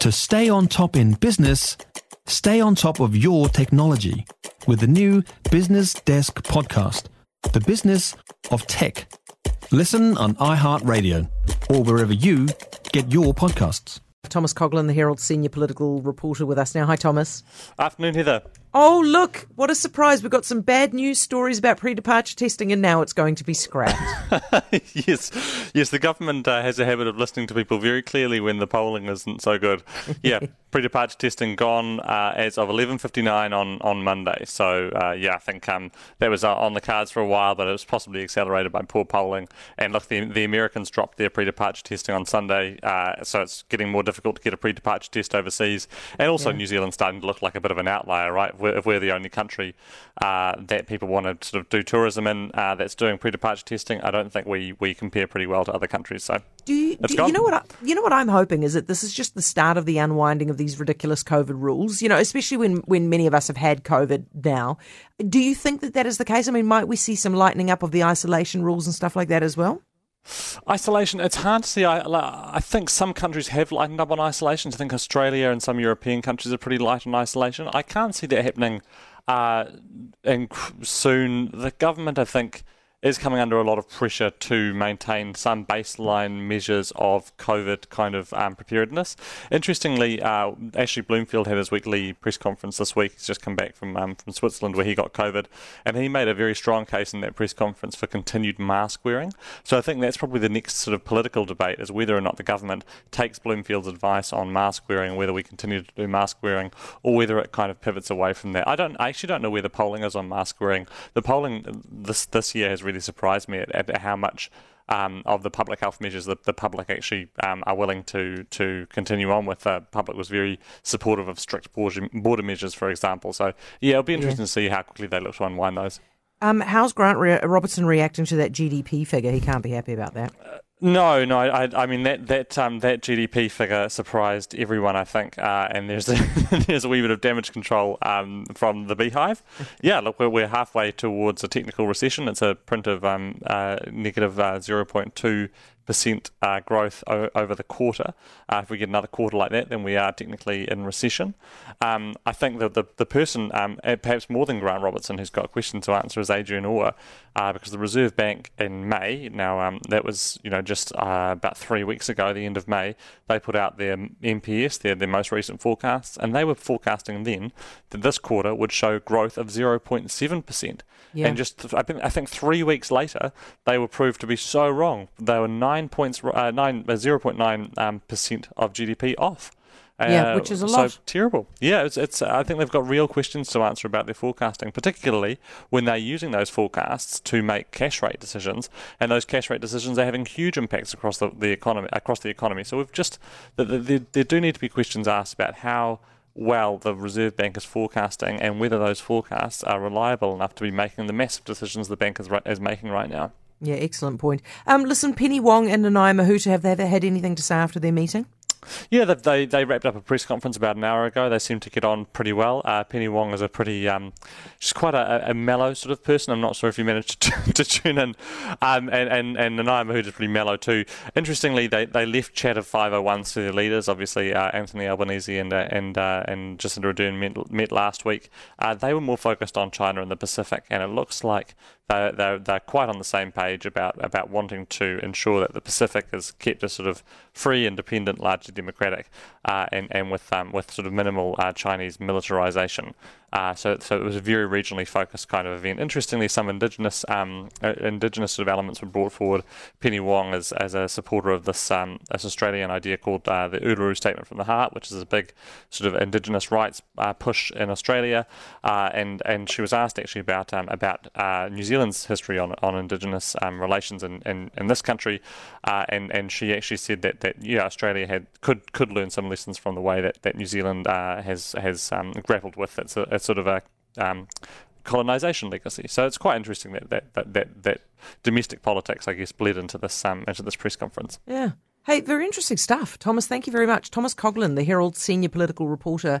To stay on top in business, stay on top of your technology with the new Business Desk podcast, The Business of Tech. Listen on iHeartRadio or wherever you get your podcasts. Thomas Coughlan, the Herald senior political reporter, with us now. Hi, Thomas. Afternoon, Heather. Oh, look, what a surprise. We've got some bad news stories about pre departure testing, and now it's going to be scrapped. yes, yes, the government uh, has a habit of listening to people very clearly when the polling isn't so good. Yeah, pre departure testing gone uh, as of 11.59 on, on Monday. So, uh, yeah, I think um, that was uh, on the cards for a while, but it was possibly accelerated by poor polling. And look, the, the Americans dropped their pre departure testing on Sunday, uh, so it's getting more difficult to get a pre departure test overseas. And also, yeah. New Zealand's starting to look like a bit of an outlier, right? We're, if we're the only country uh, that people want to sort of do tourism in uh, that's doing pre-departure testing, I don't think we, we compare pretty well to other countries. So do you, do, you know what I, you know what I'm hoping is that this is just the start of the unwinding of these ridiculous COVID rules. You know, especially when when many of us have had COVID now. Do you think that that is the case? I mean, might we see some lightening up of the isolation rules and stuff like that as well? Isolation, it's hard to see. I, I think some countries have lightened up on isolation. I think Australia and some European countries are pretty light on isolation. I can't see that happening uh, soon. The government, I think, is coming under a lot of pressure to maintain some baseline measures of COVID kind of um, preparedness. Interestingly, uh, Ashley Bloomfield had his weekly press conference this week. He's just come back from um, from Switzerland where he got COVID, and he made a very strong case in that press conference for continued mask wearing. So I think that's probably the next sort of political debate is whether or not the government takes Bloomfield's advice on mask wearing, whether we continue to do mask wearing, or whether it kind of pivots away from that. I don't. I actually don't know where the polling is on mask wearing. The polling this this year has really surprised me at, at how much um, of the public health measures that the public actually um, are willing to to continue on with. The public was very supportive of strict border measures, for example. So yeah, it'll be interesting yeah. to see how quickly they look to unwind those. Um, how's Grant Re- Robertson reacting to that GDP figure? He can't be happy about that. Uh, no, no. I, I mean that that um, that GDP figure surprised everyone. I think, uh, and there's a, there's a wee bit of damage control um, from the beehive. Yeah, look, we're, we're halfway towards a technical recession. It's a print of um, uh, negative uh, zero point two percent uh, growth o- over the quarter. Uh, if we get another quarter like that, then we are technically in recession. Um, I think that the, the person, um, perhaps more than Grant Robertson, who's got a question to answer is Adrian Orr, uh, because the Reserve Bank in May, now um, that was you know just uh, about three weeks ago, the end of May, they put out their MPS, their, their most recent forecasts, and they were forecasting then that this quarter would show growth of 0.7%. Yeah. And just, I think three weeks later, they were proved to be so wrong. They were nine points, uh, nine, uh, 0.9 um, percent of GDP off. Yeah, uh, which is a lot. So terrible. Yeah, it's, it's. I think they've got real questions to answer about their forecasting, particularly when they're using those forecasts to make cash rate decisions, and those cash rate decisions are having huge impacts across the, the economy. Across the economy, so we've just there, there do need to be questions asked about how well the Reserve Bank is forecasting and whether those forecasts are reliable enough to be making the massive decisions the bank is, is making right now. Yeah, excellent point. Um, listen, Penny Wong and Nanaia Mahuta, have they ever had anything to say after their meeting? Yeah, they, they wrapped up a press conference about an hour ago. They seem to get on pretty well. Uh, Penny Wong is a pretty, um, she's quite a, a, mellow sort of person. I'm not sure if you managed to, to tune in. Um, and, and, and Nanaia Mahuta is pretty mellow too. Interestingly, they, they left chat of 501s to their leaders. Obviously, uh, Anthony Albanese and uh, and uh, and Jacinda Ardern met, met last week. Uh, they were more focused on China and the Pacific, and it looks like they're, they're, they're quite on the same page about, about wanting to ensure that the Pacific is kept a sort of free, independent, largely democratic, uh, and, and with, um, with sort of minimal uh, Chinese militarization. Uh, so, so it was a very regionally focused kind of event. Interestingly, some indigenous um, indigenous sort of elements were brought forward. Penny Wong as, as a supporter of this um, this Australian idea called uh, the Uluru Statement from the Heart, which is a big sort of indigenous rights uh, push in Australia. Uh, and and she was asked actually about um, about New Zealand's history on on indigenous um, relations in, in, in, this country, and and she actually said that that yeah Australia had could could learn some lessons from the way that, that New Zealand has has um, grappled with its, sort of a um, colonization legacy. So it's quite interesting that that, that, that, that domestic politics, I guess, bled into this um, into this press conference. Yeah. Hey, very interesting stuff. Thomas, thank you very much. Thomas Coughlan, the Herald senior political reporter.